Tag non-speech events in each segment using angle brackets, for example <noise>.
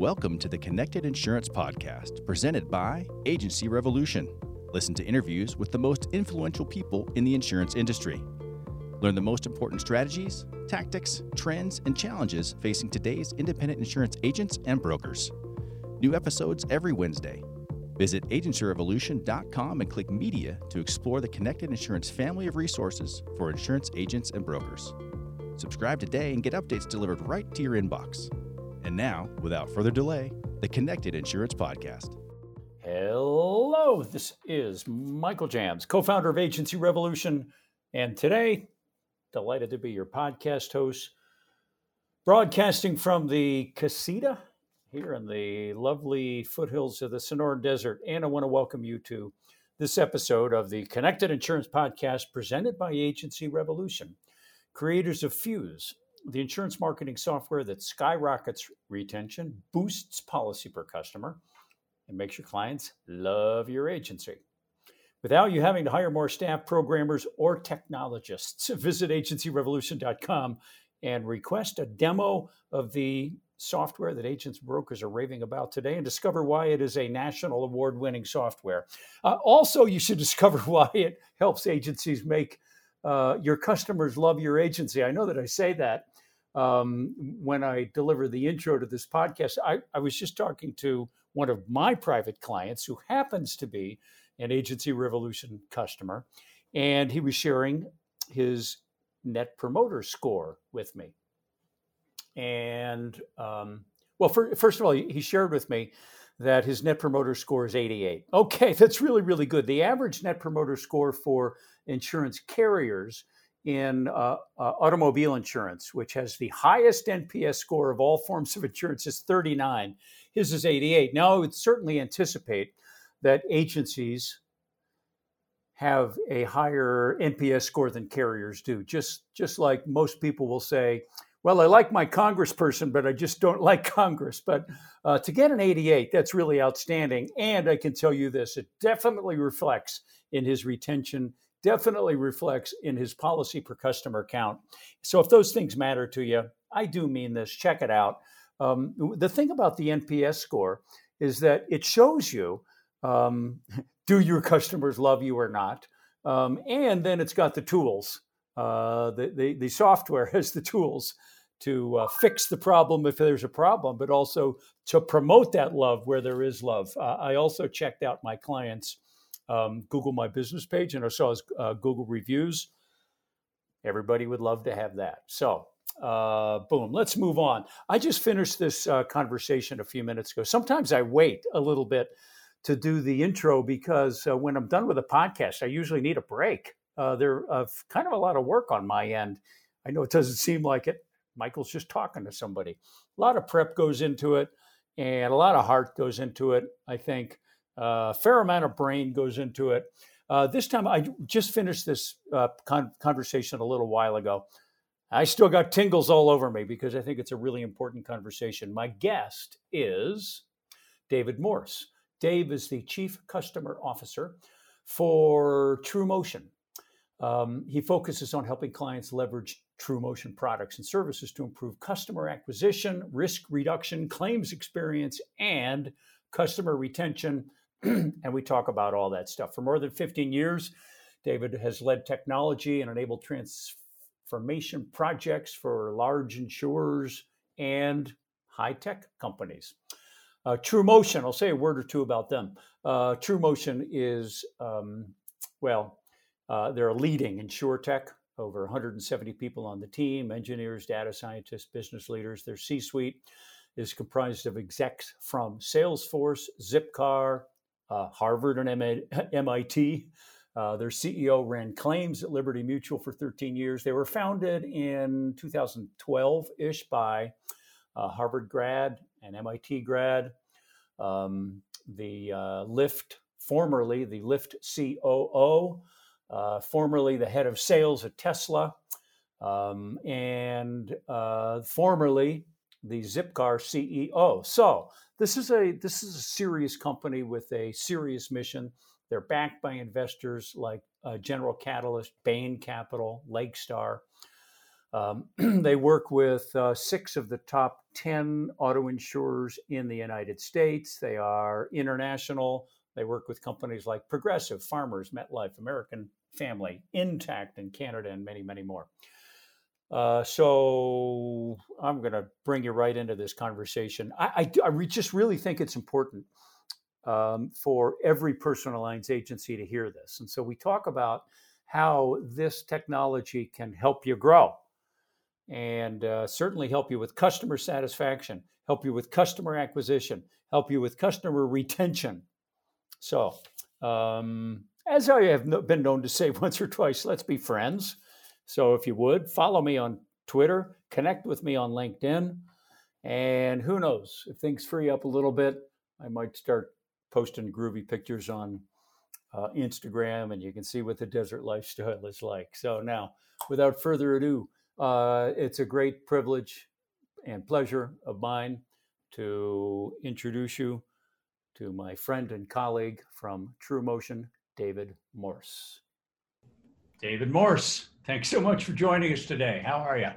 Welcome to the Connected Insurance Podcast, presented by Agency Revolution. Listen to interviews with the most influential people in the insurance industry. Learn the most important strategies, tactics, trends, and challenges facing today's independent insurance agents and brokers. New episodes every Wednesday. Visit agencyrevolution.com and click Media to explore the Connected Insurance family of resources for insurance agents and brokers. Subscribe today and get updates delivered right to your inbox. And now, without further delay, the Connected Insurance Podcast. Hello, this is Michael Jans, co founder of Agency Revolution. And today, delighted to be your podcast host, broadcasting from the Casita here in the lovely foothills of the Sonoran Desert. And I want to welcome you to this episode of the Connected Insurance Podcast presented by Agency Revolution, creators of Fuse, the insurance marketing software that skyrockets retention, boosts policy per customer, and makes your clients love your agency. Without you having to hire more staff, programmers, or technologists, <laughs> visit agencyrevolution.com and request a demo of the software that agents and brokers are raving about today and discover why it is a national award winning software. Uh, also, you should <laughs> discover why it helps agencies make uh, your customers love your agency. I know that I say that um, when I deliver the intro to this podcast. I, I was just talking to one of my private clients who happens to be an Agency Revolution customer, and he was sharing his net promoter score with me. And um, well, for, first of all, he shared with me that his net promoter score is 88. Okay, that's really, really good. The average net promoter score for insurance carriers in uh, uh, automobile insurance, which has the highest NPS score of all forms of insurance, is 39. His is 88. Now, I would certainly anticipate that agencies have a higher NPS score than carriers do. Just just like most people will say, well, I like my congressperson, but I just don't <laughs> like Congress. But uh, to get an 88, that's really outstanding. And I can tell you this it definitely reflects in his retention, definitely reflects in his policy per customer count. So if those things matter to you, I do mean this. Check it out. Um, the thing about the NPS score is that it shows you um, <laughs> do your customers love you or not? Um, and then it's got the tools uh, the, the, the, software <laughs> has the tools to uh, fix the problem if there's a problem, but also to promote that love where there is love. Uh, I also checked out my clients' um, Google My Business page and I saw his uh, Google reviews. Everybody would love to have that. So, uh, boom, let's move on. I just finished this uh, conversation a few minutes ago. Sometimes I wait a little bit to do the intro because when I'm done with a podcast, I usually need a break uh, there uh, kind of a lot of work on my end. I know it doesn't seem like it. Michael's just talking to somebody. A lot of prep goes into it, and a lot of heart goes into it. I think uh, a fair amount of brain goes into it. Uh, this time, I just finished this uh, con- conversation a little while ago. I still got tingles all over me because I think it's a really important conversation. My guest is David Morse. Dave is the Chief Customer Officer for TrueMotion. Um, he focuses on helping clients leverage TrueMotion products and services to improve customer acquisition, risk reduction, claims experience, and customer retention. <clears throat> and we talk about all that stuff. For more than 15 years, David has led technology and enabled transformation projects for large insurers and high tech companies. Uh, TrueMotion, I'll say a word or two about them. Uh, TrueMotion is, um, well, uh, they're a leading insurtech, over 170 people on the team engineers, data scientists, business leaders. Their C suite is comprised of execs from Salesforce, Zipcar, uh, Harvard, and MIT. <laughs> Uh, their CEO ran claims at Liberty Mutual for 13 years. They were founded in 2012 ish by a Harvard grad and MIT grad. Um, the uh, Lyft, formerly the Lyft COO, uh, formerly the head of sales at Tesla, um, and uh, formerly the Zipcar CEO. So this is a this is a serious company with a serious mission. They're backed by investors like uh, General Catalyst, Bain Capital, Lakestar. Um, <clears throat> they work with uh, six of the top 10 auto insurers in the United States. They are international. They work with companies like Progressive, Farmers, MetLife, American Family, Intact in Canada, and many, many more. Uh, so I'm going to bring you right into this conversation. I, I, I just really think it's important um, for every personal lines agency to hear this. And so we talk about how this technology can help you grow and uh, certainly help you with customer satisfaction, help you with customer acquisition, help you with customer retention. So, um, as I have been known to say <laughs> once or twice, let's be friends. So, if you would, follow me on Twitter, connect with me on LinkedIn, and who knows, if things free up a little bit, I might start posting groovy pictures on uh, Instagram, and you can see what the desert lifestyle <laughs> is like. So, now, without further ado, uh, it's a great privilege and pleasure of mine to introduce you to my friend and colleague from TrueMotion, David Morse. David Morse, thanks so much for joining us today. How are you?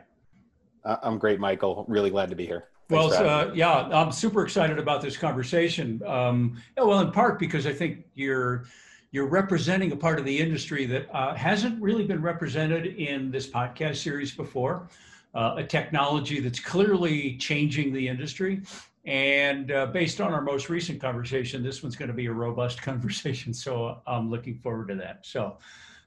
I'm great, Michael. Really glad to be here. Thanks well, uh, yeah, I'm super excited about this conversation. Um, yeah, well, in part because I think you're you're representing a part of the industry that uh, hasn't really been represented in this podcast series before. Uh, a technology that's clearly changing the industry. And uh, based on our most recent conversation, this one's going to be a robust <laughs> conversation. So I'm looking forward to that. So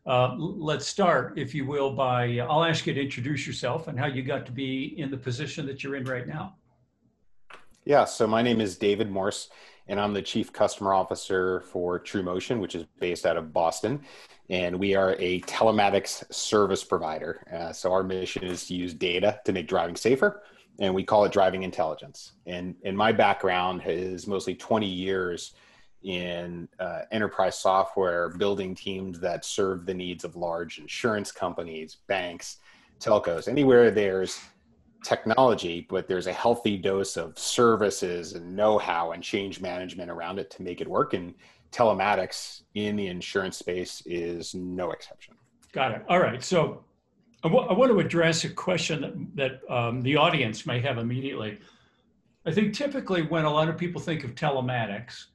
uh, let's start, if you will, by I'll ask you to introduce yourself and how you got to be in the position that you're in right now. Yeah, so my name is David Morse and I'm the Chief Customer Officer for TrueMotion, which is based out of Boston. And we are a telematics service provider. Uh, so our mission is to use data to make driving safer, and we call it driving intelligence. And, and my background is mostly 20 years in uh, enterprise software, building teams that serve the needs of large insurance companies, banks, telcos, anywhere there's technology, but there's a healthy dose of services and know-how and change management around it to make it work. And telematics in the insurance space is no exception. Got it. All right. So I, w- I want to address a question that, that um, the audience may have immediately. I think typically when a lot of people think of telematics,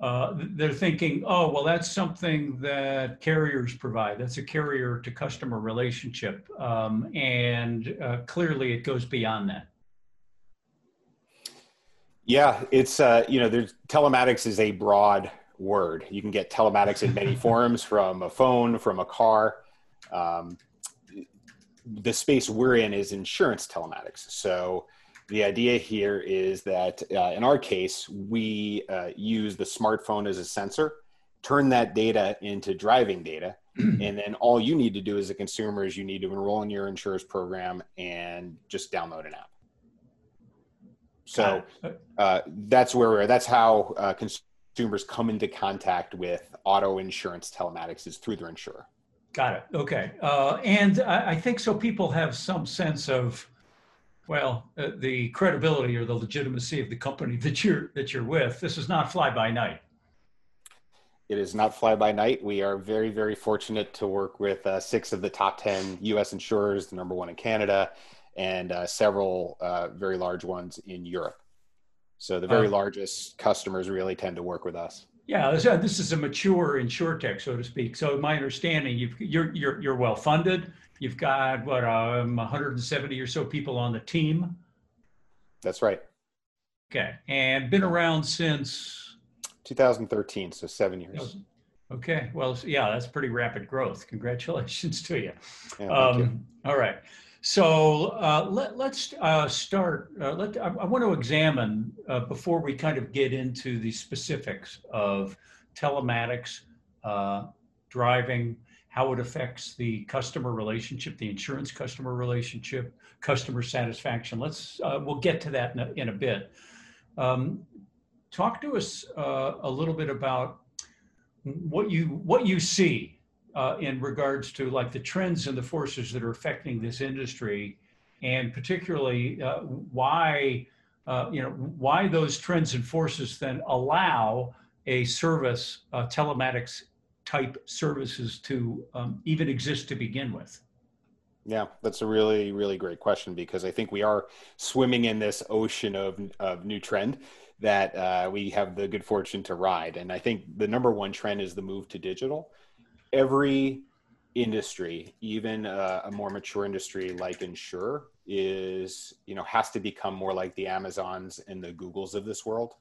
uh, they're thinking, oh, well, that's something that carriers provide. That's a carrier to customer relationship. Um, and uh, clearly it goes beyond that. Yeah, it's, uh, you know, there's telematics is a broad word. You can get telematics in many <laughs> forms from a phone, from a car. Um, the space we're in is insurance telematics. So the idea here is that uh, in our case, we uh, use the smartphone as a sensor, turn that data into driving data, and then all you need to do as a consumer is you need to enroll in your insurance program and just download an app. So uh, that's where we're, that's how uh, consumers come into contact with auto insurance telematics is through their insurer. Got it. Okay. Uh, and I, I think so people have some sense of well, uh, the credibility or the legitimacy of the company <laughs> that you're that you're with. This is not fly by night. It is not fly by night. We are very, very fortunate to work with uh, six of the top 10 US insurers, the number one in Canada, and uh, several uh, very large ones in Europe. So the very uh, largest customers really tend to work with us. Yeah, this, uh, is a mature insurtech, so to speak. So my understanding, you you're, you're, you're well funded You've got what um, 170 or so people on the team. That's right. Okay, and been around since 2013, so seven years. Okay, well, yeah, that's pretty rapid growth. <laughs> Congratulations to you. Yeah, um, you. All right. So uh, let, us uh, start. Uh, let, I, I, want to examine uh, before we kind of get into the specifics of telematics, uh, driving, how it affects the customer relationship, the insurance customer relationship, customer satisfaction. Let's uh, we'll get to that in a, in a bit. Um, talk to us uh, a little bit about what you what you see uh, in regards to like the trends and the forces that are affecting this industry, and particularly uh, why uh, you know why those trends and forces then allow a service uh, telematics type services to um, even exist to begin with? Yeah, that's a really, really great question because I think we are swimming in this ocean of, of new trend that uh, we have the good fortune to ride. And I think the number one trend is the move to digital. Every industry, even a, a more mature industry like insure, is you know has to become more like the Amazons and the Googles of this world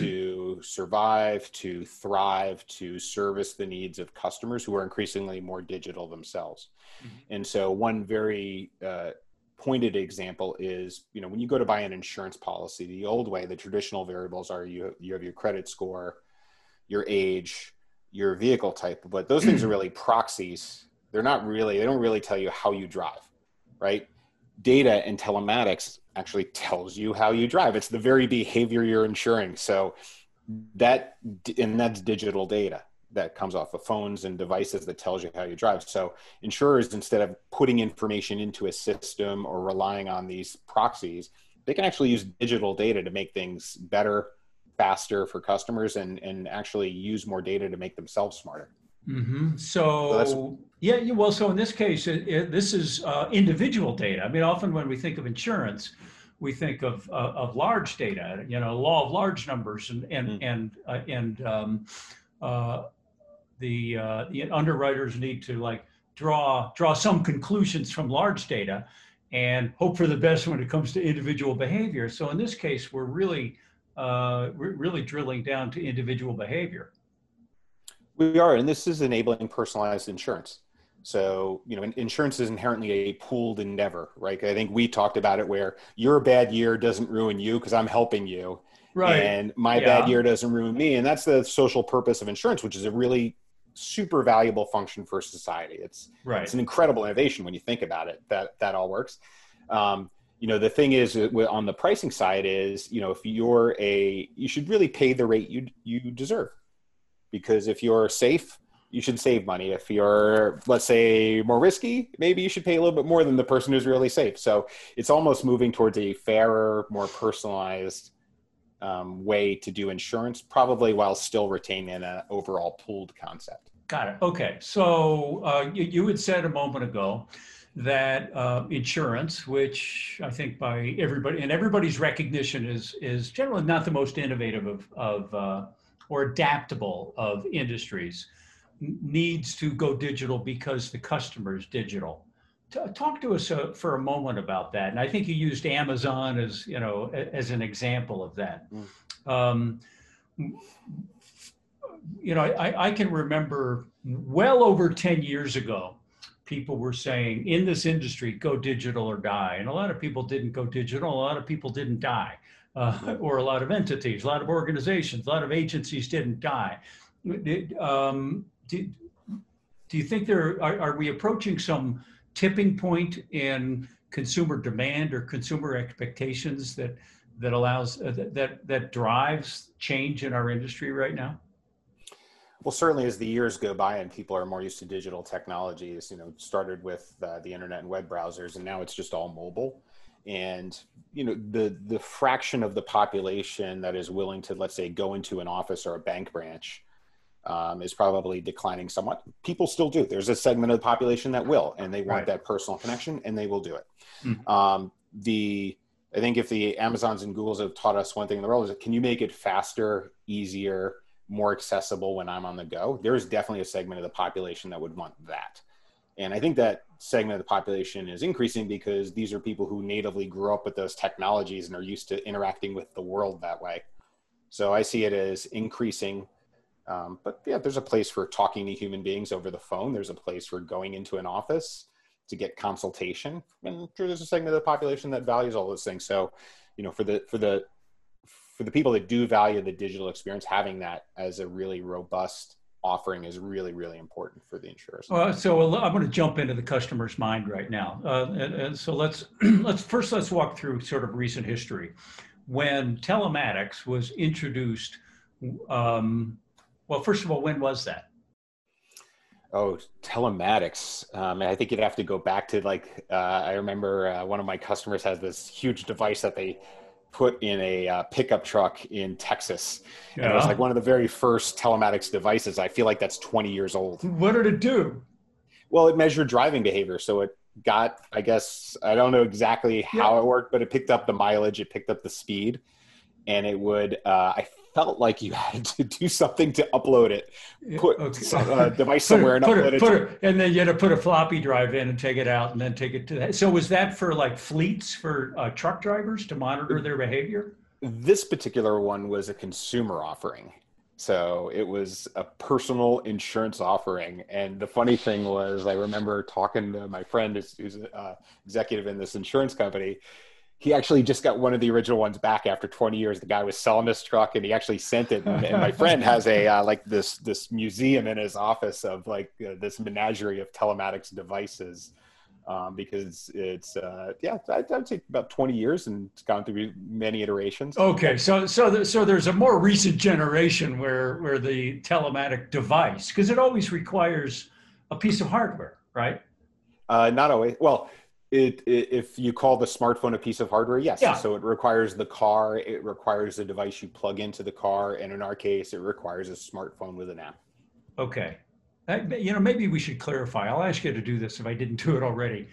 to survive, to thrive, to service the needs of customers who are increasingly more digital themselves. Mm-hmm. And so, one very uh, pointed example is, you know, when you go to buy an insurance policy, the old way, the traditional variables are you you have your credit score, your age, your vehicle type, but those things are <clears throat> really proxies. They're not really. They don't really tell you how you drive, right? Data and telematics actually tells you how you drive. It's the very behavior you're insuring. So that and that's digital data that comes off of phones and devices that tells you how you drive. So insurers, instead of putting information into a system or relying on these proxies, they can actually use digital data to make things better, faster for customers, and and actually use more data to make themselves smarter. Mm-hmm. So, yeah, well, so in this case, it, it, this is uh, individual data. I mean, often when we think of insurance, we think of uh, of large data, you know, law of large numbers, and and mm. and uh, and um, uh, the uh, the underwriters need to like draw draw some conclusions from large data and hope for the best when it comes to individual behavior. So in this case, we're really uh, we're really drilling down to individual behavior. We are, and this is enabling personalized insurance. So, you know, insurance is inherently a pooled endeavor, right? I think we talked about it where your bad year doesn't ruin you because I'm helping you. Right. And my yeah. bad year doesn't ruin me. And that's the social purpose of insurance, which is a really super valuable function for society. It's right. it's an incredible innovation when you think about it. That that all works. Um, you know, the thing is uh, on the pricing side is you know if you're a you should really pay the rate you you deserve because if you're safe you should save money if you're let's say more risky maybe you should pay a little bit more than the person who's really safe so it's almost moving towards a fairer more personalized um, way to do insurance, probably while still retaining an overall pooled concept. Got it. Okay. So uh, you, you, had said a moment ago that uh, insurance, which I think by everybody and everybody's recognition is is generally not the most innovative of, of uh, or adaptable of industries, needs to go digital because the customer is digital talk to us uh, for a moment about that. And I think you used Amazon as you know as an example of that. Mm. Um, you know, I, I can remember well over ten years ago, people were saying in this industry, go digital or die, and a lot of people didn't go digital. A lot of people didn't die, uh, or a lot of entities, a lot of organizations, a lot of agencies didn't die. Um, do, do you think there are, are we approaching some tipping point in consumer demand or consumer expectations that that allows uh, that that drives change in our industry right now? Well, certainly as the years go by and people are more used to digital technologies, you know, started with uh, the internet and web browsers, and now it's just all mobile. And you know, the the fraction of the population that is willing to, let's say, go into an office or a bank branch um, is probably declining somewhat. People still do. There's a segment of the population that will, and they want right. that personal connection, and they will do it. Mm-hmm. Um, the I think if the Amazons and Googles have taught us one thing in the world is can you make it faster, easier, more accessible when I'm on the go? There is definitely a segment of the population that would want that. And I think that segment of the population is increasing because these are people who natively grew up with those technologies and are used to interacting with the world that way. So I see it as increasing um, but yeah, there's a place for talking to human beings over the phone. There's a place for going into an office to get consultation, and sure, there's a segment of the population that values all those things. So, you know, for the for the for the people that do value the digital experience, having that as a really robust offering is really really important for the insurers. Well, so I'm going to jump into the customer's mind right now. Uh, and, and so let's <clears throat> let's first let's walk through sort of recent history when telematics was introduced. Um, well, first of all, when was that? Oh, telematics. Um, I think you'd have to go back to like, uh, I remember uh, one of my customers has this huge device that they put in a uh, pickup truck in Texas. Yeah. And it was like one of the very first telematics devices. I feel like that's 20 years old. What did it do? Well, it measured driving behavior. So it got, I guess, I don't know exactly how yeah. it worked, but it picked up the mileage, it picked up the speed, and it would, uh, I felt like you <laughs> had to do something to upload it, put okay. some, uh, device somewhere and upload it. Put it, and then you had to put a floppy drive in and take it out and then take it to that. So was that for like fleets for uh, truck drivers to monitor their behavior? This particular one was a consumer offering. So it was a personal insurance offering. And the funny thing was, I remember talking to my friend who's, who's an uh, executive in this insurance company. He actually just got one of the original ones back after 20 years. The guy was selling this truck and he actually sent it. And, and my <laughs> friend has a, uh, like this, this museum in his office of like uh, this menagerie of telematics devices um, because it's uh, yeah, I'd, I'd say about 20 years and it's gone through many iterations. Okay, so so the, so there's a more recent generation where where the telematic device because it always requires a piece of hardware, right? Uh, not always. Well, it, it, if you call the smartphone a piece of hardware, yes. Yeah. So it requires the car, it requires the device you plug into the car, and in our case, it requires a smartphone with an app. Okay. You know, maybe we should clarify. I'll ask you to do this if I didn't do it already.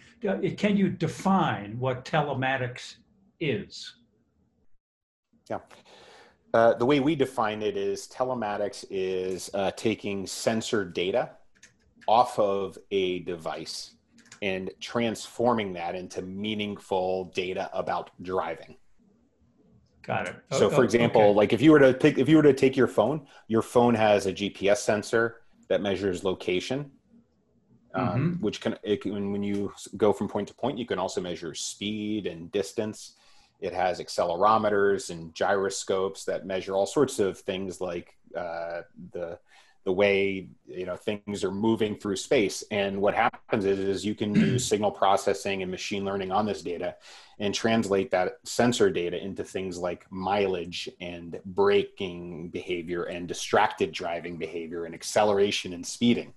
Can you define what telematics is? Yeah. Uh, the way we define it is telematics is uh, taking sensor data off of a device and transforming that into meaningful data about driving. Got it. So, for oh, example, okay. like if you were to pick, if you were to take your phone, your phone has a GPS sensor that measures location, um, mm-hmm. which can, can, when you go from point to point, you can also measure speed and distance. It has accelerometers and gyroscopes that measure all sorts of things like uh, the the way you know things are moving through space. And what happens is, is you can use <clears throat> signal processing and machine learning on this data and translate that sensor data into things like mileage and braking behavior and distracted driving behavior and acceleration and speeding.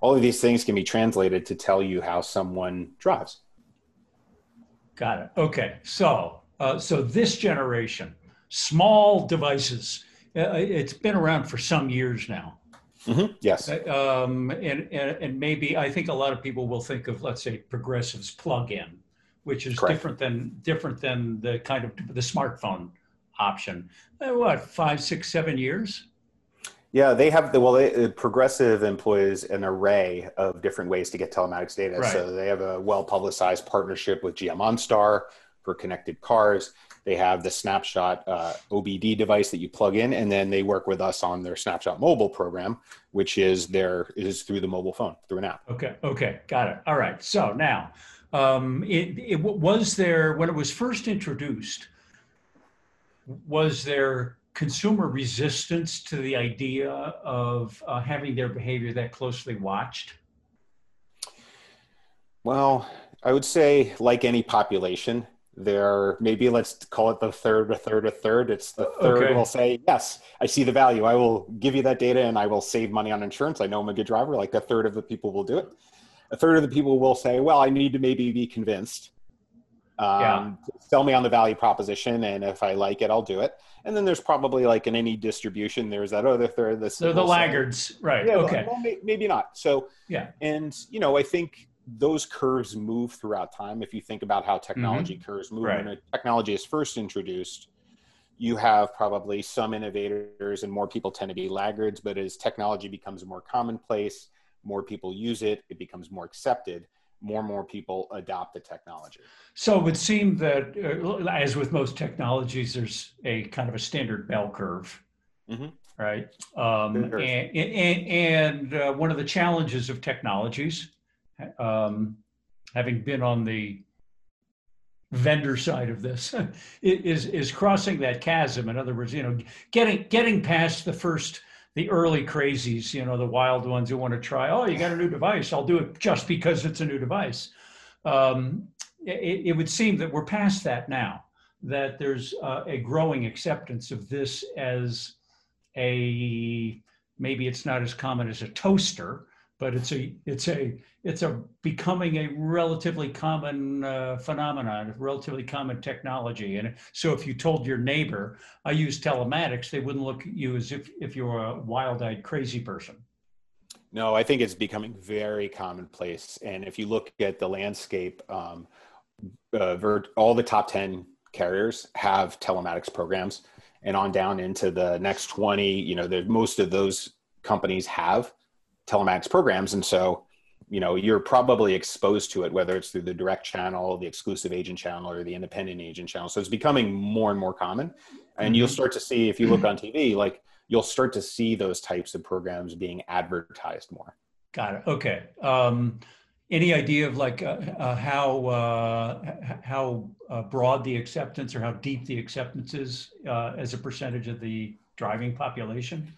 All of these things can be translated to tell you how someone drives. Got it. Okay. So uh, so this generation small devices uh, it's been around for some years now Mm-hmm. Yes. Uh, um, and, and, and maybe I think a lot of people will think of, let's say, Progressive's plug-in, which is Correct. different than different than the kind of the smartphone option. Uh, what five, six, seven years? Yeah, they have the well. They, uh, Progressive employs an array of different ways to get telematics data. Right. So they have a well-publicized partnership with GM OnStar for connected cars. They have the Snapshot uh, OBD device that you plug in, and then they work with us on their Snapshot mobile program, which is their is through the mobile phone through an app. Okay, okay, got it. All right. So now, um, it, it was there when it was first introduced. Was there consumer resistance to the idea of uh, having their behavior that closely watched? Well, I would say, like any population, there maybe let's call it the third a third a third. It's the third okay. will say yes i see the value. I will give you that data and i will save money on insurance. I know i'm a good driver. Like a third of the people will do it. A third of the people will say well i need to maybe be convinced um, yeah. sell me on the value proposition and if i like it i'll do it. And then there's probably like in any distribution there's that other third this they're the laggards say, right. Yeah, okay. well, maybe not. So yeah. and you know i think those curves move throughout time. If you think about how technology mm-hmm. curves move, right. when technology is first introduced, you have probably some innovators and more people tend to be laggards. But as technology becomes more commonplace, more people use it, it becomes more accepted. More and more people adopt the technology. So it would seem that, uh, as with most technologies, there's a kind of a standard bell curve. Mm-hmm right? Um, and, and, and uh, one of the challenges of technologies um, having been on the vendor side of this <laughs> is is crossing that chasm. In other words you know getting getting past the first the early crazies you know the wild ones who want to try oh you got a new device i'll do it just because it's a new device. Um, it, it, would seem that we're past that now that there's uh, a growing acceptance of this as a maybe it's not as common as a toaster but it's a it's a it's a becoming a relatively common uh, phenomenon, a relatively common technology. And so, if you told your neighbor, "I use telematics," they wouldn't look at you as if if you're a wild-eyed crazy person. No, I think it's becoming very commonplace. And if you look at the landscape, um, uh, all the top 10 carriers have telematics programs and on down into the next 20 you know most of those companies have telematics programs. And so you know you're probably exposed to it whether it's through the direct channel the exclusive agent channel or the independent agent channel. So it's becoming more and more common. And mm-hmm. you'll start to see if you look on tv like you'll start to see those types of programs being advertised more. Got it. Okay. Um, any idea of like uh, uh, how uh, how uh, broad the acceptance or how deep the acceptance is uh, as a percentage of the driving population?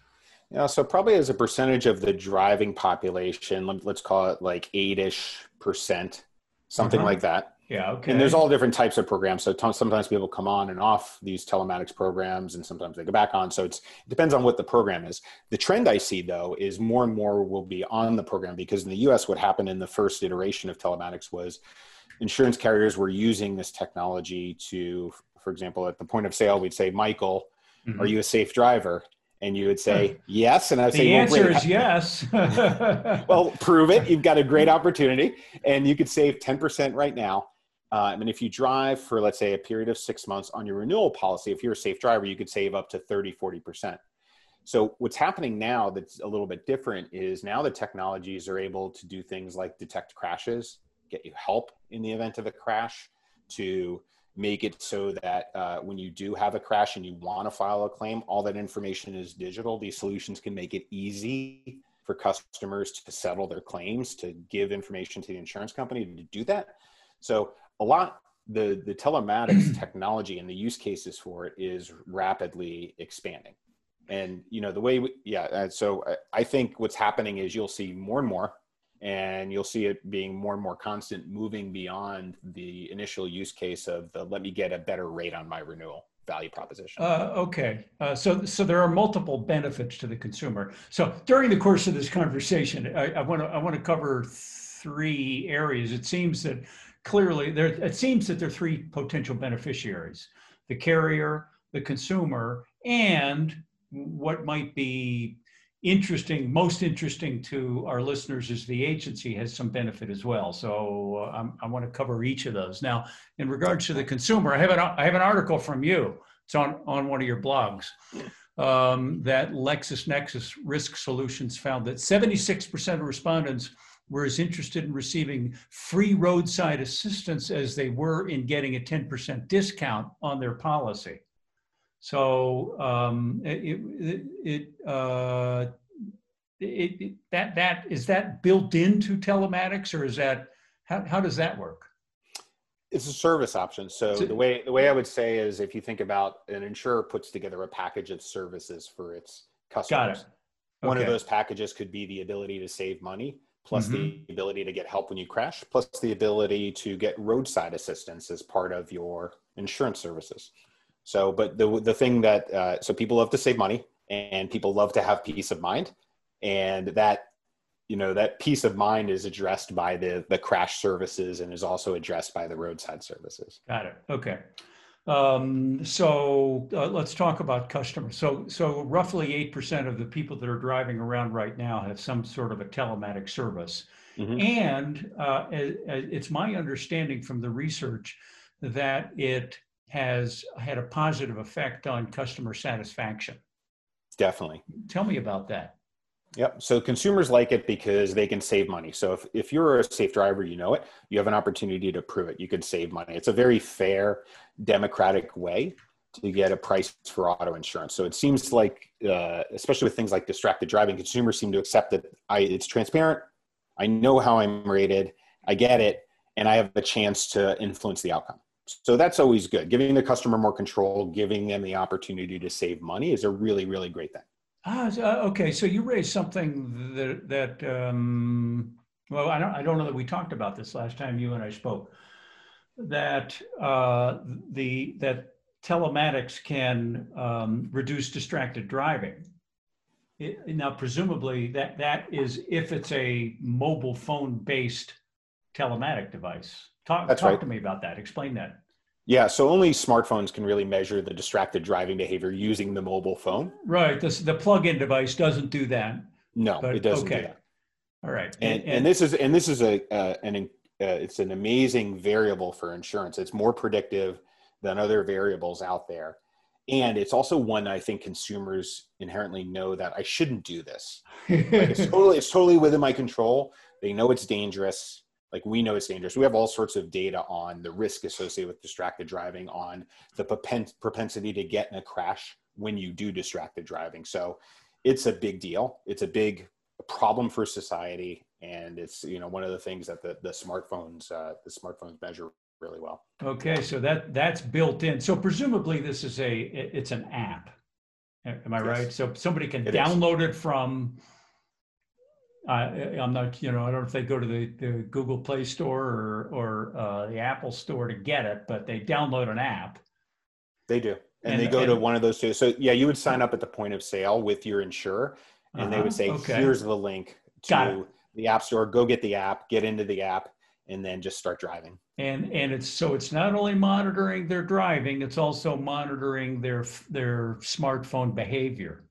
Yeah, so probably as a percentage of the driving population, let's call it like eight ish percent, something uh-huh. like that. Yeah. Okay. And there's all different types of programs. So t- sometimes people come on and off these telematics programs, and sometimes they go back on. So it's it depends on what the program is. The trend I see though is more and more will be on the program because in the U.S. what happened in the first iteration of telematics was insurance carriers were using this technology to, for example, at the point of sale, we'd say, Michael, mm-hmm. are you a safe driver? And you would say yes. And i would the say the answer well, is yes. <laughs> Well prove it. You've got a great <laughs> opportunity. And you could save 10% right now. Uh, and if you drive for, let's say, a period of six months on your renewal policy, if you're a safe driver, you could save up to 30, 40%. So what's happening now that's a little bit different is now the technologies are able to do things like detect crashes, get you help in the event of a crash, to make it so that uh, when you do have a crash and you want to file a claim, all that information is digital. These solutions can make it easy for customers to settle their claims, to give information to the insurance company to do that. So a lot the the telematics <clears throat> technology and the use cases for it is rapidly expanding and you know the way we, yeah uh, so I, I think what's happening is you'll see more and more and you'll see it being more and more constant moving beyond the initial use case of the let me get a better rate on my renewal value proposition. Uh, okay. Uh, so so there are multiple benefits to the consumer. So during the course of this conversation i want to i want to cover three areas. It seems that clearly there it seems that there are three potential beneficiaries the carrier the consumer and what might be interesting most interesting to our listeners is the agency has some benefit as well. So uh, i want to cover each of those. Now in regards to the consumer i have an, I have an article from you. It's on, on one of your blogs. Um, that lexisnexis risk solutions found that 76% of respondents were as interested in receiving free roadside assistance as they were in getting a 10% discount on their policy. So um, it, it, it, uh, it, it, that that is that built into telematics or is that how, how does that work? It's a service option. So the way the way I would say is if you think about an insurer puts together a package of services for its customers. Okay. One of those packages could be the ability to save money plus mm-hmm. the ability to get help when you crash, plus the ability to get roadside assistance as part of your insurance services. So, but the the thing that uh, so people love to save money and people love to have peace of mind, and that you know that peace of mind is addressed by the the crash services and is also addressed by the roadside services. Got it. Okay. Um, so uh, let's talk about customers. So, so roughly 8% of the people that are driving around right now have some sort of a telematic service. Mm-hmm. And uh, it's my understanding from the research that it has had a positive effect on customer satisfaction. Definitely. Tell me about that. Yep. So consumers like it because they can save money. So if, if you're a safe driver, you know it, you have an opportunity to prove it. You can save money. It's a very fair, democratic way to get a price for auto insurance. So it seems like, uh, especially with things like distracted driving, consumers seem to accept that I, it's transparent. I know how I'm rated. I get it. And I have a chance to influence the outcome. So that's always good. Giving the customer more control, giving them the opportunity to save money is a really, really great thing. Ah, uh, okay. So you raised something that that um, well, I don't I don't know that we talked about this last time you and I spoke. That uh, the that telematics can um, reduce distracted driving. It, now, presumably, that that is if it's a mobile phone based telematic device. Talk, That's talk right. to me about that. Explain that. Yeah, so only smartphones can really measure the distracted driving behavior using the mobile phone. Right. The, the plug-in device doesn't do that. No, but, it doesn't okay. do. All right. And, and, and this is and this is a uh, an uh, it's an amazing variable for insurance. It's more predictive than other variables out there. And it's also one I think consumers inherently know that I shouldn't do this. like it's <laughs> totally it's totally within my control. They know it's dangerous. Like we know it's dangerous. We have all sorts of data on the risk associated with distracted driving, on the propensity to get in a crash when you do distracted driving. So it's a big deal. It's a big problem for society and it's you know one of the things that the, the smartphones uh, the smartphones measure really well okay so that that's built in so presumably this is a it's an app am i yes. right so somebody can it download is. it from uh, i'm not you know i don't know if they go to the, the google play store or or uh, the apple store to get it but they download an app they do and, and they go and, to one of those two so yeah you would sign up at the point of sale with your insurer and uh-huh, they would uh-huh. say okay. here's the link to the app store, go get the app, get into the app, and then just start driving. And and it's so it's not only monitoring their driving, it's also monitoring their their smartphone behavior.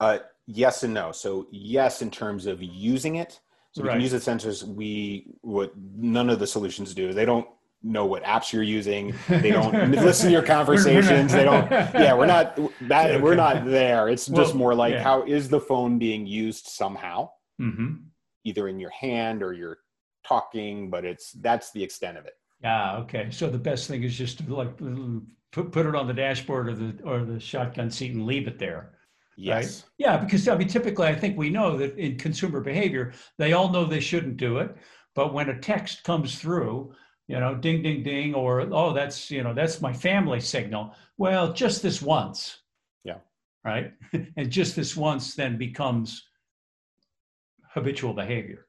Uh, yes and no. So yes, in terms of using it. So we right. can use the sensors. We what none of the solutions do. They don't know what apps you're using. They <laughs> don't listen to your conversations. they don't. <laughs> Yeah, we're not that. Okay. We're not there. It's well, just more like yeah. how is the phone being used somehow. Mm-hmm either in your hand or you're talking, but it's that's the extent of it. Yeah. Okay. So the best thing is just to like put put it on the dashboard or the or the shotgun seat and leave it there. Yes. Right? Yeah, because I mean, typically, I think we know that in consumer behavior, they all know they shouldn't do it, but when a text comes through, you know, ding, ding, ding, or oh, that's you know, that's my family signal. Well, just this once. Yeah. Right. <laughs> and just this once then becomes habitual behavior.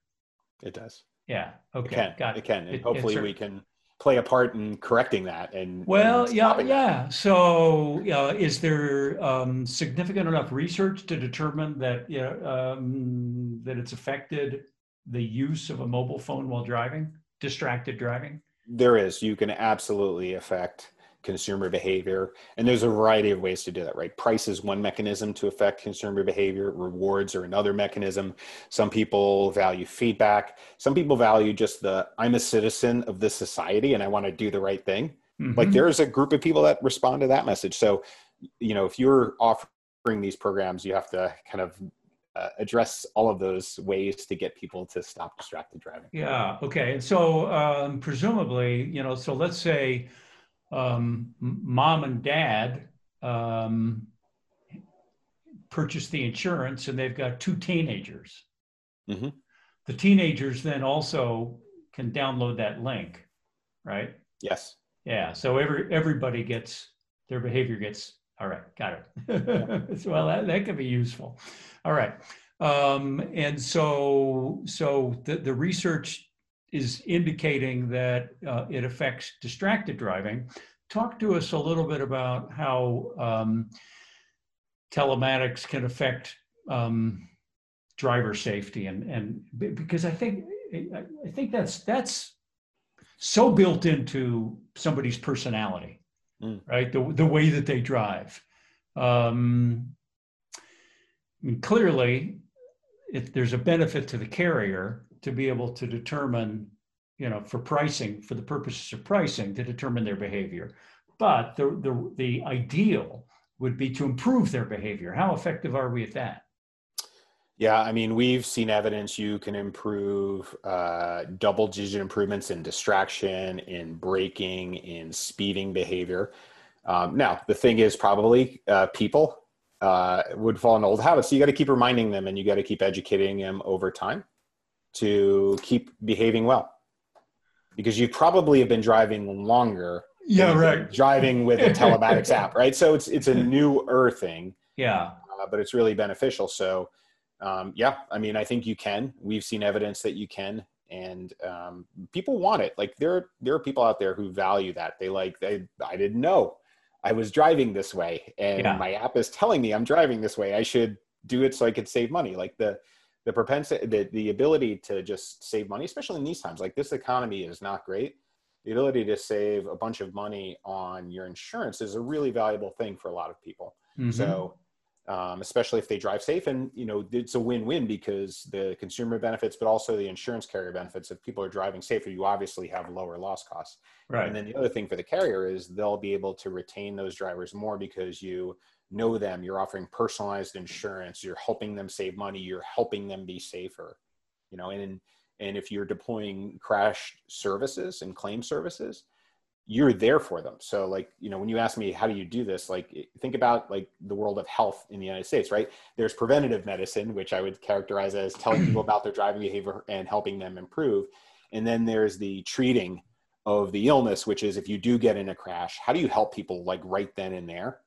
It does. Yeah. Okay. It can. Got it. It can. And it, hopefully we can play a part in correcting that and well and yeah yeah. So uh, is there um, significant enough research to determine that you know, um, that it's affected the use of a mobile phone while driving distracted driving? There is. You can absolutely affect consumer behavior. And there's a variety of ways to do that, right? Price is one mechanism to affect consumer behavior, rewards are another mechanism. Some people value feedback. Some people value just the I'm a citizen of this society and I want to do the right thing. Mm-hmm. Like there's a group of people that respond to that message. So, you know, if you're offering these programs, you have to kind of uh, address all of those ways to get people to stop distracted driving. Yeah. Okay. And so um, presumably, you know, so let's say um, mom and dad um, purchase the insurance and they've got two teenagers. Mm-hmm. The teenagers then also can download that link, right? Yes. Yeah. So every everybody gets their behavior gets all right. Got it. <laughs> well, that, that could be useful. All right. Um, and so so the, the research is indicating that uh, it affects distracted driving. Talk to us a little bit about how um, telematics can affect um, driver safety, and and because I think I think that's that's so built into somebody's personality, mm. right? The the way that they drive. Um, I mean, clearly, if there's a benefit to the carrier to be able to determine, you know, for pricing, for the purposes of pricing, to determine their behavior. But the, the, the ideal would be to improve their behavior. How effective are we at that? Yeah, I mean, we've seen evidence you can improve uh, double digit improvements in distraction, in braking, in speeding behavior. Um, now, the thing is, probably uh, people uh, would fall into old habits. So you got to keep reminding them and you got to keep educating them over time to keep behaving well. Because you probably have been driving longer yeah right. driving with a telematics <laughs> app right? So it's it's a newer thing yeah. uh, but it's really beneficial. So um, yeah i mean i think you can. We've seen evidence that you can. And um, people want it. Like there there are people out there who value that. They like they i didn't know i was driving this way and yeah. my app is telling me i'm driving this way. I should do it so i could save money. Like the the propensity the, the ability to just save money especially in these times like this economy is not great the ability to save a bunch of money on your insurance is a really valuable thing for a lot of people mm-hmm. so um, especially if they drive safe. And you know, it's a win-win because the consumer benefits, but also the insurance carrier benefits. If people are driving safer, you obviously have lower loss costs. Right. And then the other thing for the carrier is they'll be able to retain those drivers more because you know them. You're offering personalized insurance. You're helping them save money. You're helping them be safer. You know, and and if you're deploying crash services and claim services, you're there for them. So like, you know, when you ask me, how do you do this? Like eh, think about like the world of health in the United States, right? There's preventative medicine, which I would characterize as telling people <clears throat> about their driving behavior and helping them improve. And then there's the treating of the illness, which is if you do get in a crash, how do you help people like right then and there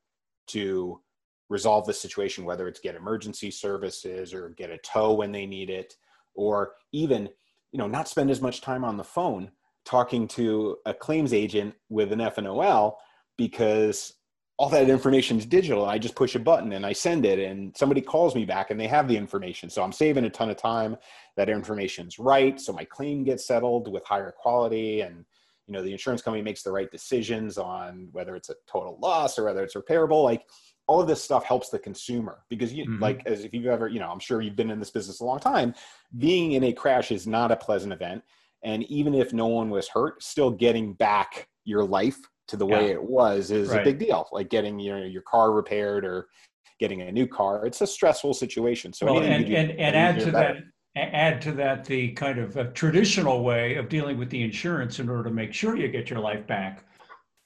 to resolve the situation, whether it's get emergency services or get a tow when they need it, or even, you know, not spend as much time on the phone talking to a claims agent with an FNOL because all that information is digital. I just push a button and I send it, and somebody calls me back and they have the information. So I'm saving a ton of time. That information's right, so my claim gets settled with higher quality, and you know the insurance company makes the right decisions on whether it's a total loss or whether it's repairable. Like all of this stuff helps the consumer because you mm-hmm. like as if you've ever you know i'm sure you've been in this business a long time being in a crash is not a pleasant event and even if no one was hurt still getting back your life to the way it was is right. a big deal like getting you know your car repaired or getting a new car it's a stressful situation so well, and, and, and add to that add to that the kind of traditional way of dealing with the insurance in order to make sure you get your life back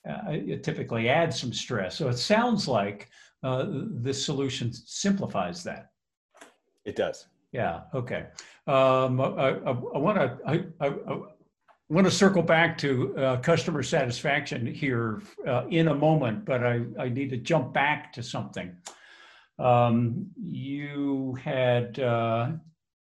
uh, it typically adds some stress so it sounds like uh, this solution simplifies that it does yeah. Okay. Um, I, want to I, I, I want to circle back to uh, customer satisfaction here uh, in a moment, but I, I need to jump back to something. Um, you had uh,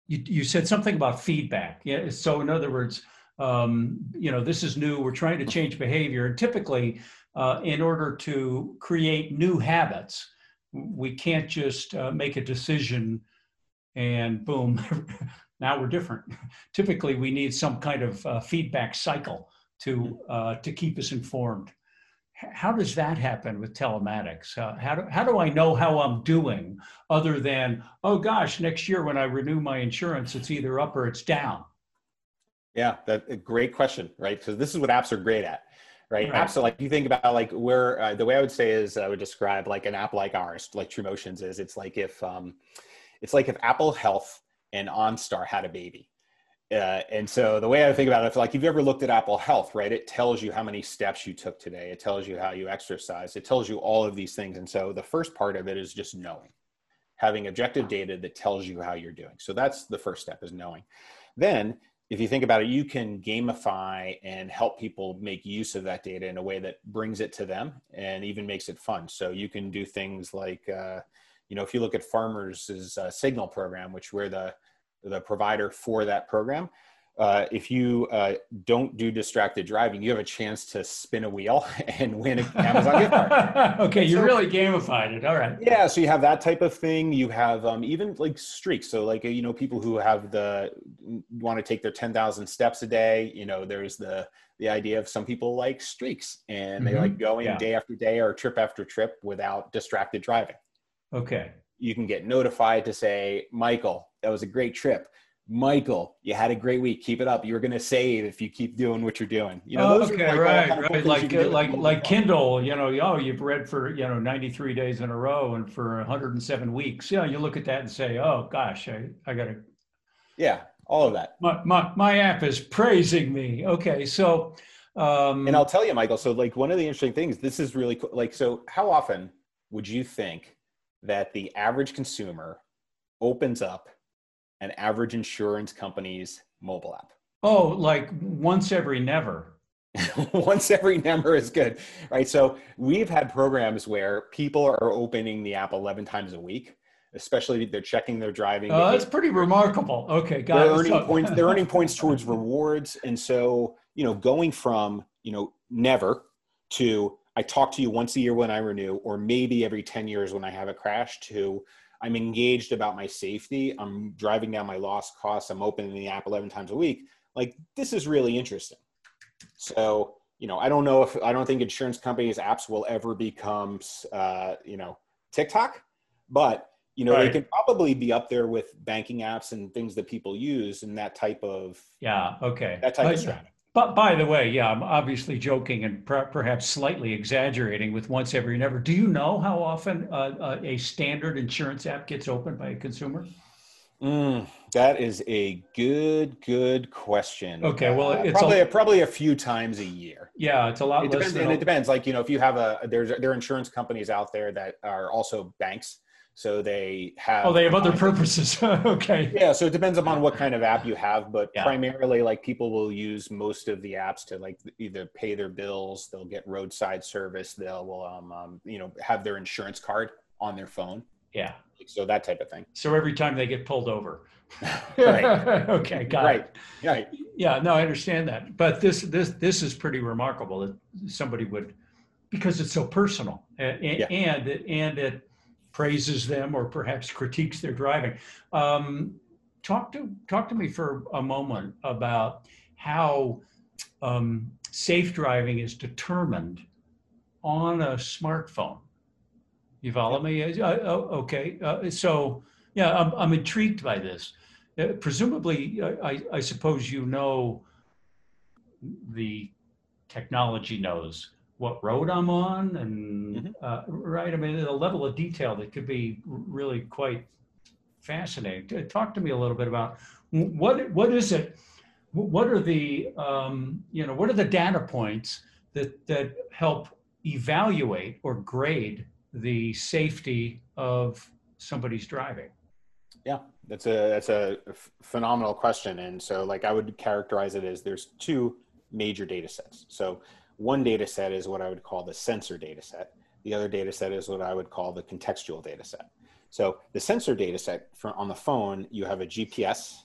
you, you said something about feedback. Yeah. So in other words, um, you know, this is new. We're trying to change behavior, and typically, uh, in order to create new habits, we can't just uh, make a decision and boom, <laughs> now we're different. Typically, we need some kind of uh, feedback cycle to uh, to keep us informed. How does that happen with telematics? Uh, how do how do I know how I'm doing, other than oh gosh, next year when I renew my insurance, it's either up or it's down. Yeah, that a great question, right? Because this is what apps are great at right? right. Apps so like you think about like where uh, the way I would say is I would describe like an app like ours, like TrueMotions is. It's like if um, it's like if Apple Health and OnStar had a baby. Uh, and so the way I think about it, like if you've ever looked at Apple Health, right? It tells you how many steps you took today. It tells you how you exercise. It tells you all of these things. And so the first part of it is just knowing, having objective data that tells you how you're doing. So that's the first step is knowing. Then if you think about it, you can gamify and help people make use of that data in a way that brings it to them and even makes it fun. So you can do things like, uh, you know, if you look at Farmers' uh, Signal program, which we're the the provider for that program, uh, if you uh, don't do distracted driving, you have a chance to spin a wheel <laughs> and win an Amazon gift card. <laughs> okay, you so, really gamified it. All right. Yeah, so you have that type of thing. You have um, even like streaks. So like you know people who have the want to take their ten thousand steps a day. You know, there's the the idea of some people like streaks and mm-hmm. they like going yeah. day after day or trip after trip without distracted driving. Okay. You can get notified to say, Michael, that was a great trip. Michael, you had a great week. Keep it up. You're going to save if you keep doing what you're doing. You know, okay, like right, right. Like like like Kindle. You know, oh, you've read for you know 93 days in a row and for 107 weeks. Yeah, you look at that and say, oh gosh, I I got to. Yeah, all of that. My, my my app is praising me. Okay, so. Um, and I'll tell you, Michael. So, like, one of the interesting things. This is really cool. Like, so how often would you think that the average consumer opens up an average insurance company's mobile app. Oh, like once every never. <laughs> once every never is good, right? So we've had programs where people are opening the app 11 times a week. Especially, they're checking their driving. Oh, that's pretty remarkable. Okay, got they're earning points. <laughs> They're earning points towards rewards, and so you know, going from you know never to I talk to you once a year when I renew, or maybe every 10 years when I have a crash, to I'm engaged about my safety. I'm driving down my loss costs. I'm opening the app 11 times a week. Like, this is really interesting. So, you know, I don't know if I don't think insurance companies' apps will ever become, uh, you know, TikTok, but you know right. they can probably be up there with banking apps and things that people use and that type of yeah okay that type but, of strategy but by the way yeah i'm obviously joking and per- perhaps slightly exaggerating with once every and never do you know how often uh, uh, a standard insurance app gets opened by a consumer Mm, that is a good, good question. Okay, well, uh, it's probably a, probably a few times a year. Yeah, it's a lot. It depends, and it depends. Like you know, if you have a there's there are insurance companies out there that are also banks, so they have. Oh, they have other <laughs> purposes. <laughs> okay. Yeah, so it depends upon what kind of app you have, but yeah. primarily, like people will use most of the apps to like either pay their bills, they'll get roadside service, they'll um, um you know have their insurance card on their phone. Yeah. So that type of thing. So every time they get pulled over. <laughs> right. okay, got right. it. Right. Yeah, no, I understand that. But this this this is pretty remarkable that somebody would because it's so personal and yeah. and and it praises them or perhaps critiques their driving. Um, talk to talk to me for a moment about how um, safe driving is determined on a smartphone you follow me? Uh, oh, okay. Uh, so, yeah, I'm, I'm intrigued by this. Uh, presumably, I, I suppose you know the technology knows what road I'm on, and mm-hmm. Uh, right. I mean, a level of detail that could be really quite fascinating. Talk to me a little bit about what what is it? What are the um, you know what are the data points that that help evaluate or grade the safety of somebody's driving? Yeah, that's a that's a phenomenal question, and so like I would characterize it as there's two major data sets. So one data set is what I would call the sensor data set. The other data set is what I would call the contextual data set. So the sensor data set for, on the phone, you have a GPS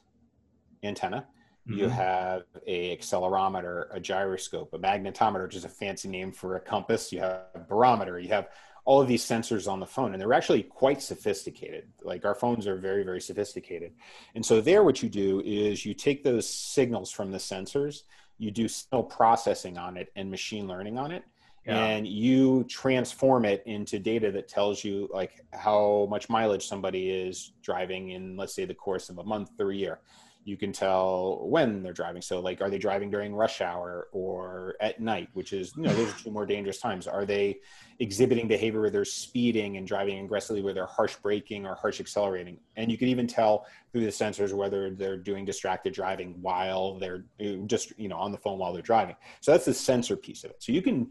antenna, mm-hmm. you have a accelerometer, a gyroscope, a magnetometer, which is a fancy name for a compass. You have a barometer. You have all of these sensors on the phone and they're actually quite sophisticated like our phones are very very sophisticated and so there what you do is you take those signals from the sensors you do signal processing on it and machine learning on it yeah. and you transform it into data that tells you like how much mileage somebody is driving in let's say the course of a month or a year you can tell when they're driving. So, like, are they driving during rush hour or at night, which is, you know, those are two more dangerous times. Are they exhibiting behavior where they're speeding and driving aggressively, where they're harsh braking or harsh accelerating? And you can even tell through the sensors whether they're doing distracted driving while they're uh, just, you know, on the phone while they're driving. So, that's the sensor piece of it. So, you can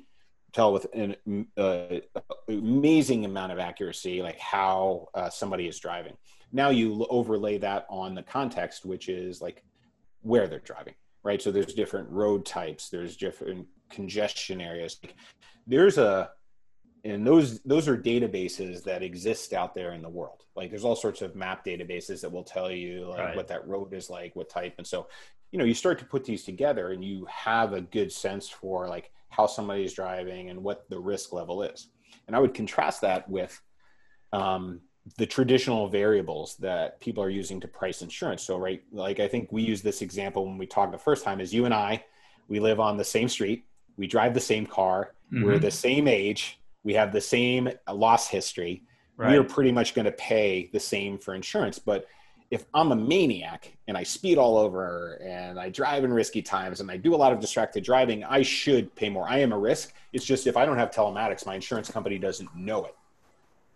tell with an uh, amazing amount of accuracy, like how uh, somebody is driving. Now you overlay that on the context, which is like where they're driving, right? So there's different road types, there's different congestion areas. There's a and those those are databases that exist out there in the world. Like there's all sorts of map databases that will tell you like right. what that road is like, what type, and so you know you start to put these together, and you have a good sense for like how somebody is driving and what the risk level is. And I would contrast that with um, the traditional variables that people are using to price insurance. So, right, like I think we use this example when we talked the first time is you and I, we live on the same street, we drive the same car, mm-hmm. we're the same age, we have the same loss history. Right. We're pretty much going to pay the same for insurance. But if I'm a maniac and I speed all over and I drive in risky times and I do a lot of distracted driving, I should pay more. I am a risk. It's just if I don't have telematics, my insurance company doesn't know it.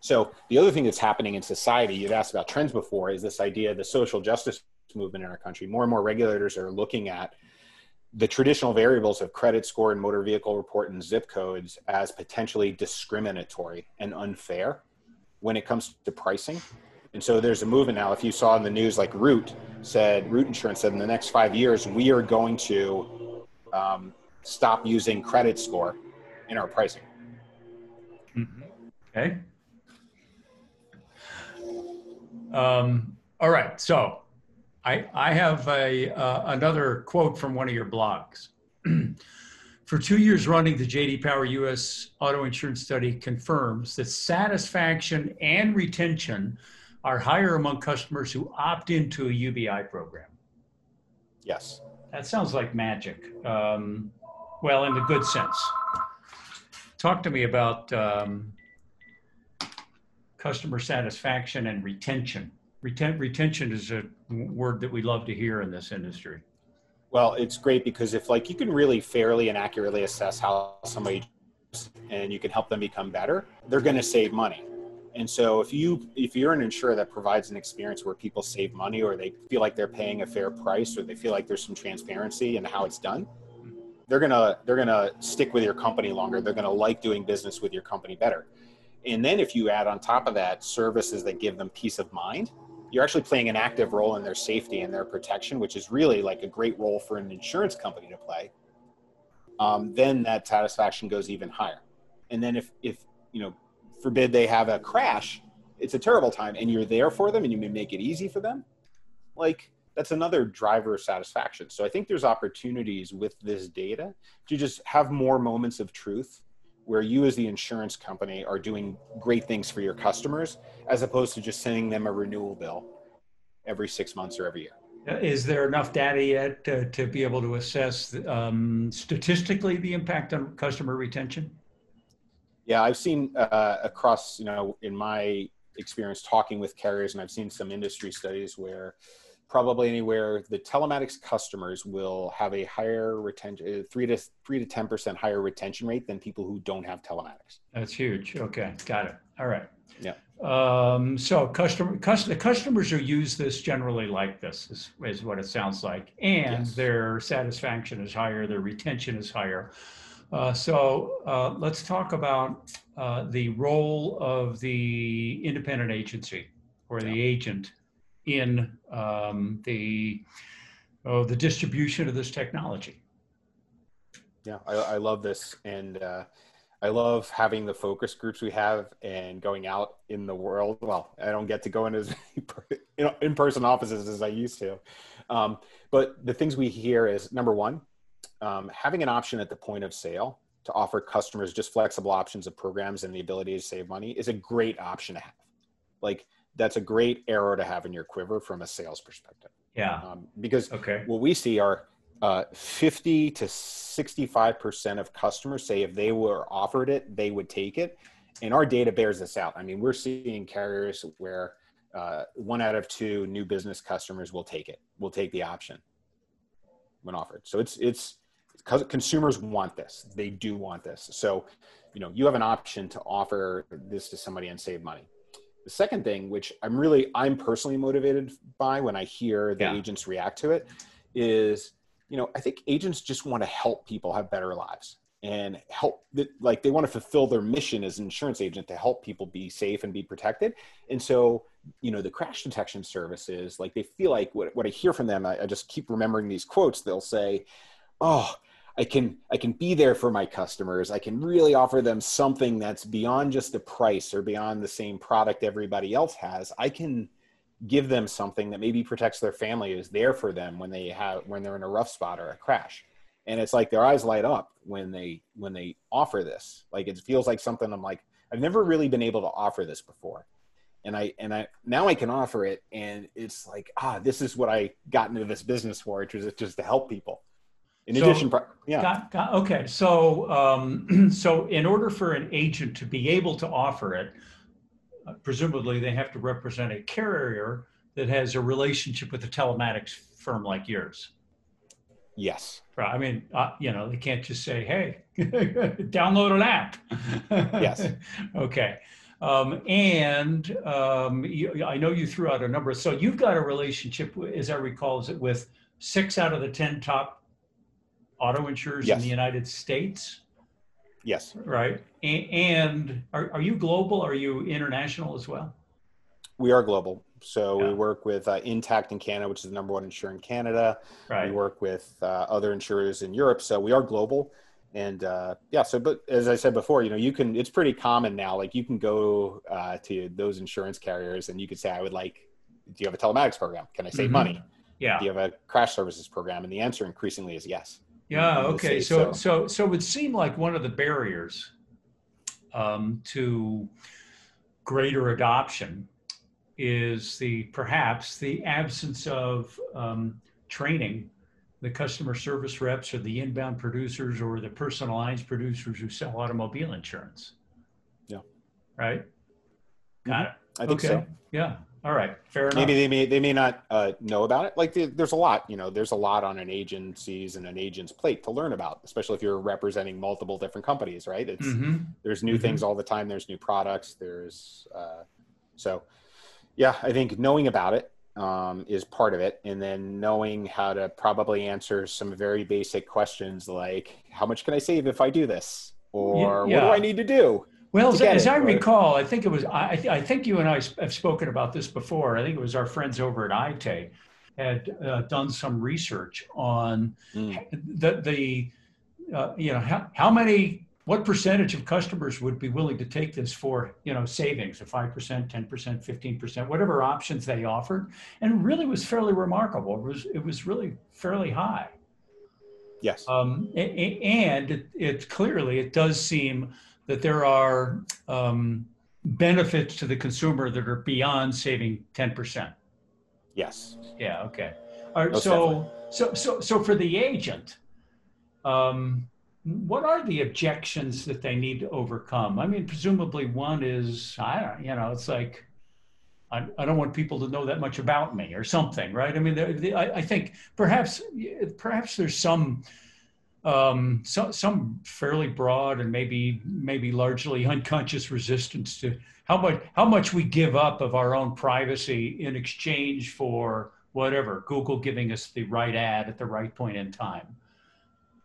So the other thing that's happening in society, you've asked about trends before, is this idea of the social justice movement in our country. More and more regulators are looking at the traditional variables of credit score and motor vehicle report and zip codes as potentially discriminatory and unfair when it comes to pricing. And so there's a movement now. If you saw in the news, like Root said, Root Insurance said in the next five years, we are going to um, stop using credit score in our pricing. Mm-hmm. Okay. Um, all right, so I, I have a, uh, another quote from one of your blogs. <clears throat> For two years running, the JD Power US Auto Insurance Study confirms that satisfaction and retention are higher among customers who opt into a UBI program. Yes. That sounds like magic. Um, well, in the good sense. Talk to me about um, customer satisfaction and retention. Reten- retention is a word that we love to hear in this industry. Well, it's great because if like you can really fairly and accurately assess how somebody and you can help them become better, they're going to save money. And so if you if you're an insurer that provides an experience where people save money or they feel like they're paying a fair price or they feel like there's some transparency in how it's done, they're going to they're going to stick with your company longer. They're going to like doing business with your company better. And then if you add on top of that services that give them peace of mind, you're actually playing an active role in their safety and their protection, which is really like a great role for an insurance company to play. Um, then that satisfaction goes even higher. And then if if you know, forbid they have a crash, it's a terrible time, and you're there for them, and you may make it easy for them. Like that's another driver of satisfaction. So I think there's opportunities with this data to just have more moments of truth where you as the insurance company are doing great things for your customers as opposed to just sending them a renewal bill every six months or every year. Uh, is there enough data yet to, to be able to assess um, statistically the impact on customer retention? Yeah i've seen uh, across you know in my experience talking with carriers and i've seen some industry studies where probably anywhere the telematics customers will have a higher retention uh, three to three to ten percent higher retention rate than people who don't have telematics. That's huge. Okay got it. All right. Yeah. Um, so customer cust- the customers who use this generally like this is, is what it sounds like. And yes. their satisfaction is higher their retention is higher. Uh, so uh, let's talk about uh, the role of the independent agency or yeah. the agent in um, the oh, the distribution of this technology. Yeah, I, I love this, and uh, I love having the focus groups we have and going out in the world. Well, I don't get to go in as you know, in-person offices as I used to, um, but the things we hear is number one, um, having an option at the point of sale to offer customers just flexible options of programs and the ability to save money is a great option to have. Like that's a great arrow to have in your quiver from a sales perspective. Yeah. Um, because okay. what we see are uh, 50 to 65% of customers say if they were offered it, they would take it. And our data bears this out. I mean, we're seeing carriers where uh, one out of two new business customers will take it, will take the option when offered. So it's, it's, consumers want this. They do want this. So, you know, you have an option to offer this to somebody and save money. The second thing, which I'm really, I'm personally motivated by when I hear the yeah. agents react to it, is, you know, I think agents just want to help people have better lives and help like they want to fulfill their mission as an insurance agent to help people be safe and be protected and so you know the crash detection services like they feel like what, what i hear from them I, I just keep remembering these quotes they'll say oh I can I can be there for my customers. I can really offer them something that's beyond just the price or beyond the same product everybody else has. I can give them something that maybe protects their family is there for them when they have when they're in a rough spot or a crash. And it's like their eyes light up when they when they offer this. Like it feels like something I'm like I've never really been able to offer this before. And I and I now I can offer it and it's like ah this is what I got into this business for, which is just to help people in so, addition, yeah. Got, got, okay, so um, <clears throat> so in order for an agent to be able to offer it, uh, presumably they have to represent a carrier that has a relationship with a telematics firm like yours. Yes. Right. I mean, uh, you know, they can't just say, "Hey, <laughs> download an app." yes. <laughs> okay. Um, and um, you, I know you threw out a number. So you've got a relationship, as I recall, is it with six out of the ten top auto insurers yes. in the United States. Yes. Right. And are, are you global? Are you international as well? We are global. So yeah. we work with uh, Intact in Canada, which is the number one insurer in Canada. Right. We work with uh, other insurers in Europe. So we are global. And uh, yeah, so but as I said before, you know, you can. It's pretty common now. Like you can go uh, to those insurance carriers and you could say, "I would like. Do you have a telematics program? Can I save mm-hmm. money? Yeah. Do you have a crash services program?" And the answer increasingly is yes. Yeah. Okay. So, so, so so it would seem like one of the barriers um, to greater adoption is the perhaps the absence of um, training the customer service reps or the inbound producers or the personal lines producers who sell automobile insurance. Yeah. Right. Got it. I think okay. so. Yeah. All right. Fair enough. Maybe they may they may not uh, know about it. Like there's a lot, you know, there's a lot on an agency's and an agent's plate to learn about, especially if you're representing multiple different companies, right? It's mm-hmm. there's new mm-hmm. things all the time. There's new products. There's uh, so yeah, I think knowing about it um, is part of it, and then knowing how to probably answer some very basic questions like how much can I save if I do this, or yeah. what do I need to do? Well, as, as I recall, I think it was, I, I, think you and I have spoken about this before. I think it was our friends over at ITE had uh, done some research on mm. the, the uh, you know, how, how many, what percentage of customers would be willing to take this for, you know, savings of 5%, 10%, 15%, whatever options they offered. And it really was fairly remarkable. It was, it was really fairly high. Yes. Um, and it, it clearly, it does seem that there are um, benefits to the consumer that are beyond saving 10%. Yes. Yeah. Okay. All right. So, so, so, so for the agent, um, what are the objections that they need to overcome? I mean, presumably one is, I don't, you know, it's like, I, I don't want people to know that much about me or something, right? I mean, the, the, I, I think perhaps, perhaps there's some, um, so, some fairly broad and maybe maybe largely unconscious resistance to how much how much we give up of our own privacy in exchange for whatever Google giving us the right ad at the right point in time.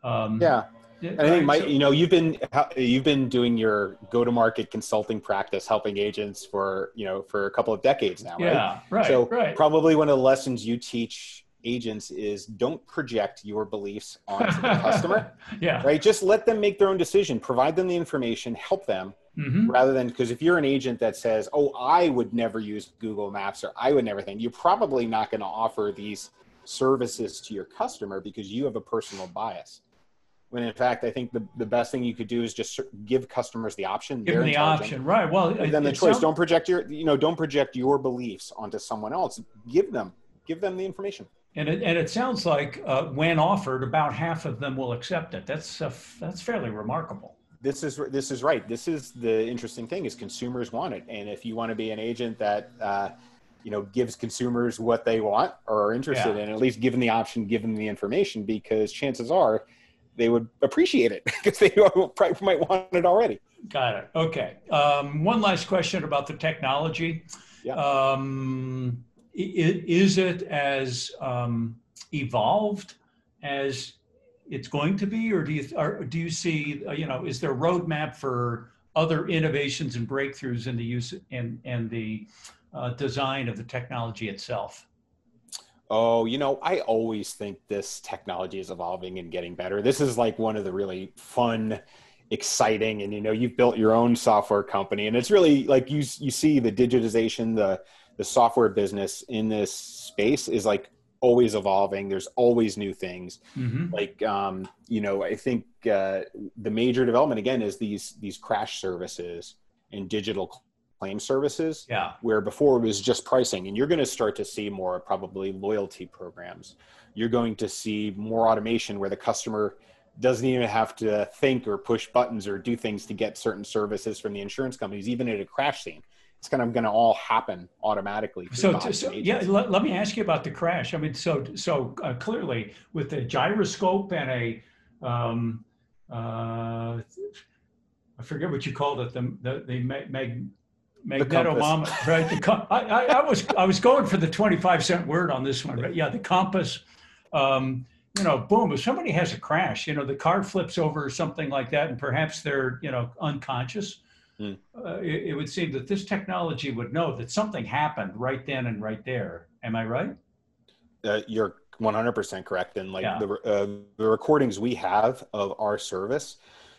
Um, yeah, I think my, you know you've been you've been doing your go to market consulting practice, helping agents for you know for a couple of decades now, right? Yeah, right. So right. probably one of the lessons you teach agents is don't project your beliefs <laughs> onto the customer. yeah. Right. Just let them make their own decision. Provide them the information. Help them. Mm-hmm. Rather than because if you're an agent that says, "Oh, I would never use Google Maps or I would never think," you're probably not going to offer these services to your customer because you have a personal bias. When in fact, I think the, the best thing you could do is just give customers the option. Give them the option, right? Well, give them the choice. Sounds- don't project your, you know, don't project your beliefs onto someone else. Give them, give them the information. And it, and it sounds like uh, when offered, about half of them will accept it. That's uh, that's fairly remarkable. This is this is right. This is the interesting thing is consumers want it, and if you want to be an agent that uh, you know gives consumers what they want or are interested yeah. in, at least give them the option, give them the information, because chances are they would appreciate it <laughs> because they <laughs> probably might want it already. Got it. Okay. Um, one last question about the technology. Yeah. Um, is it as um, evolved as it's going to be, or do you or do you see uh, you know is there a roadmap for other innovations and breakthroughs in the use and and the uh, design of the technology itself? Oh, you know, I always think this technology is evolving and getting better. This is like one of the really fun, exciting, and you know, you've built your own software company, and it's really like you you see the digitization, the the software business in this space is like always evolving. There's always new things. Mm-hmm. like um, you know i think uh, the major development again is these these crash services and digital claim services yeah. where before it was just pricing. And you're going to start to see more probably loyalty programs. You're going to see more automation where the customer doesn't even have to think or push buttons or do things to get certain services from the insurance companies even at a crash scene it's kind of going to all happen automatically. So, so yeah, let, let, me ask you about the crash. I mean, so so uh, clearly with a gyroscope and a, um, uh, I forget what you called it, the the, the mag, mag magnetometer, right? The, I, I, I, was I was going for the twenty five cent word on this one, right? Yeah, the compass. Um, you know, boom, if somebody has a crash, you know, the car flips over or something like that, and perhaps they're, you know, unconscious Mm. Uh, it, it, would seem that this technology would know that something happened right then and right there. Am I right? Uh, you're 100% correct. And like yeah. the, uh, the recordings we have of our service,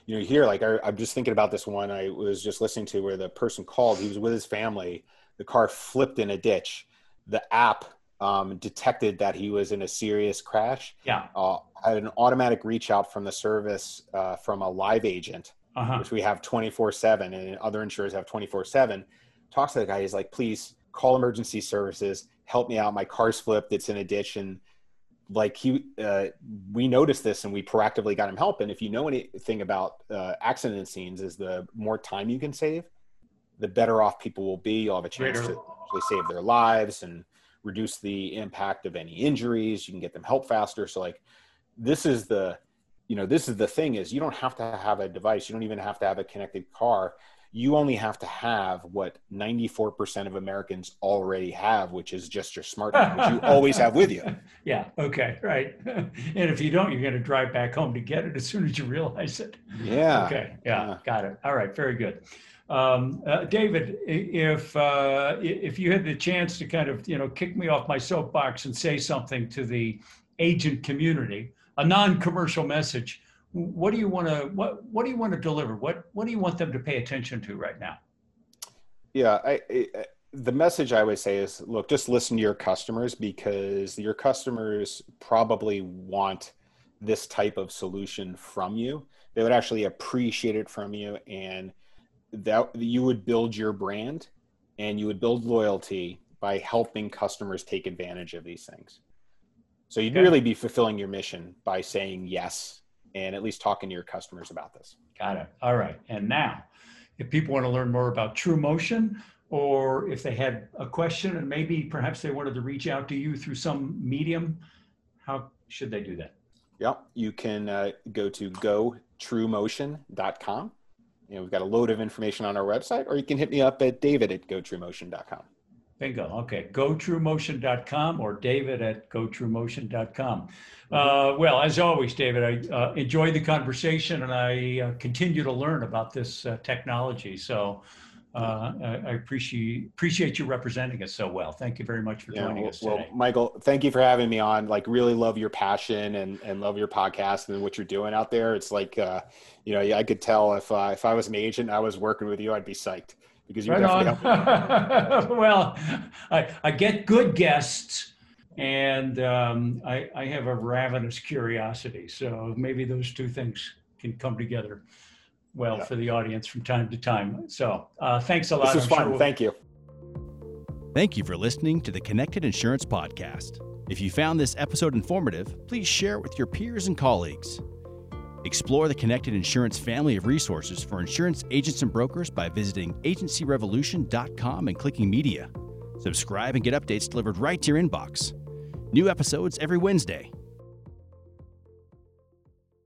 you know, here, like I, I'm just thinking about this one I was just listening to where the person called, he was with his family, the car flipped in a ditch. The app um, detected that he was in a serious crash. Yeah. Uh, had an automatic reach out from the service uh, from a live agent uh-huh. which we have 24 7 and other insurers have 24 7 talks to the guy he's like please call emergency services help me out my car's flipped it's in a ditch and like he uh, we noticed this and we proactively got him help and if you know anything about uh, accident scenes is the more time you can save the better off people will be. You'll have a chance Greater. to save their lives and reduce the impact of any injuries. You can get them help faster. So like this is the you know this is the thing is you don't have to have a device. You don't even have to have a connected car. You only have to have what 94% of Americans already have, which is just your smartphone, which you <laughs> always have with you. Yeah. Okay. Right. <laughs> and if you don't, you're going to drive back home to get it as soon as you realize it. Yeah. Okay. Yeah. yeah. Got it. All right. Very good. Um, uh, David, if uh, if you had the chance to kind of you know kick me off my soapbox and say something to the agent community, a non-commercial message, what do you want to what what do you want to deliver? What what do you want them to pay attention to right now? Yeah, I, I, the message I would say is look, just listen to your customers because your customers probably want this type of solution from you. They would actually appreciate it from you and that you would build your brand and you would build loyalty by helping customers take advantage of these things. So you'd okay. really be fulfilling your mission by saying yes and at least talking to your customers about this. Got it. All right. And now, if people want to learn more about TrueMotion, or if they had a question and maybe perhaps they wanted to reach out to you through some medium, how should they do that? Yeah, you can uh, go to gotruemotion.com you know, we've got a load of information on our website, or you can hit me up at david at gotruemotion.com. Bingo. Okay. GoTrueMotion.com or David at GoTrueMotion.com. Mm-hmm. Uh, well, as always, David, I uh, enjoyed the conversation and I uh, continue to learn about this uh, technology. So uh, I appreciate appreciate you representing us so well. Thank you very much for yeah, joining well, us today. Well, Michael, thank you for having me on. Like, really love your passion and and love your podcast and what you're doing out there. It's like, uh, you know, I could tell if uh, if I was an agent, I was working with you, I'd be psyched because you right definitely <laughs> well, I I get good guests. And um, I, I have a ravenous curiosity. So maybe those two things can come together well yeah. for the audience from time to time. So uh, thanks a lot. This is fun. Sure we'll... Thank you. Thank you for listening to the Connected Insurance Podcast. If you found this episode informative, please share it with your peers and colleagues. Explore the Connected Insurance family of resources for insurance agents and brokers by visiting agencyrevolution.com and clicking media. Subscribe and get updates delivered right to your inbox. New episodes every Wednesday.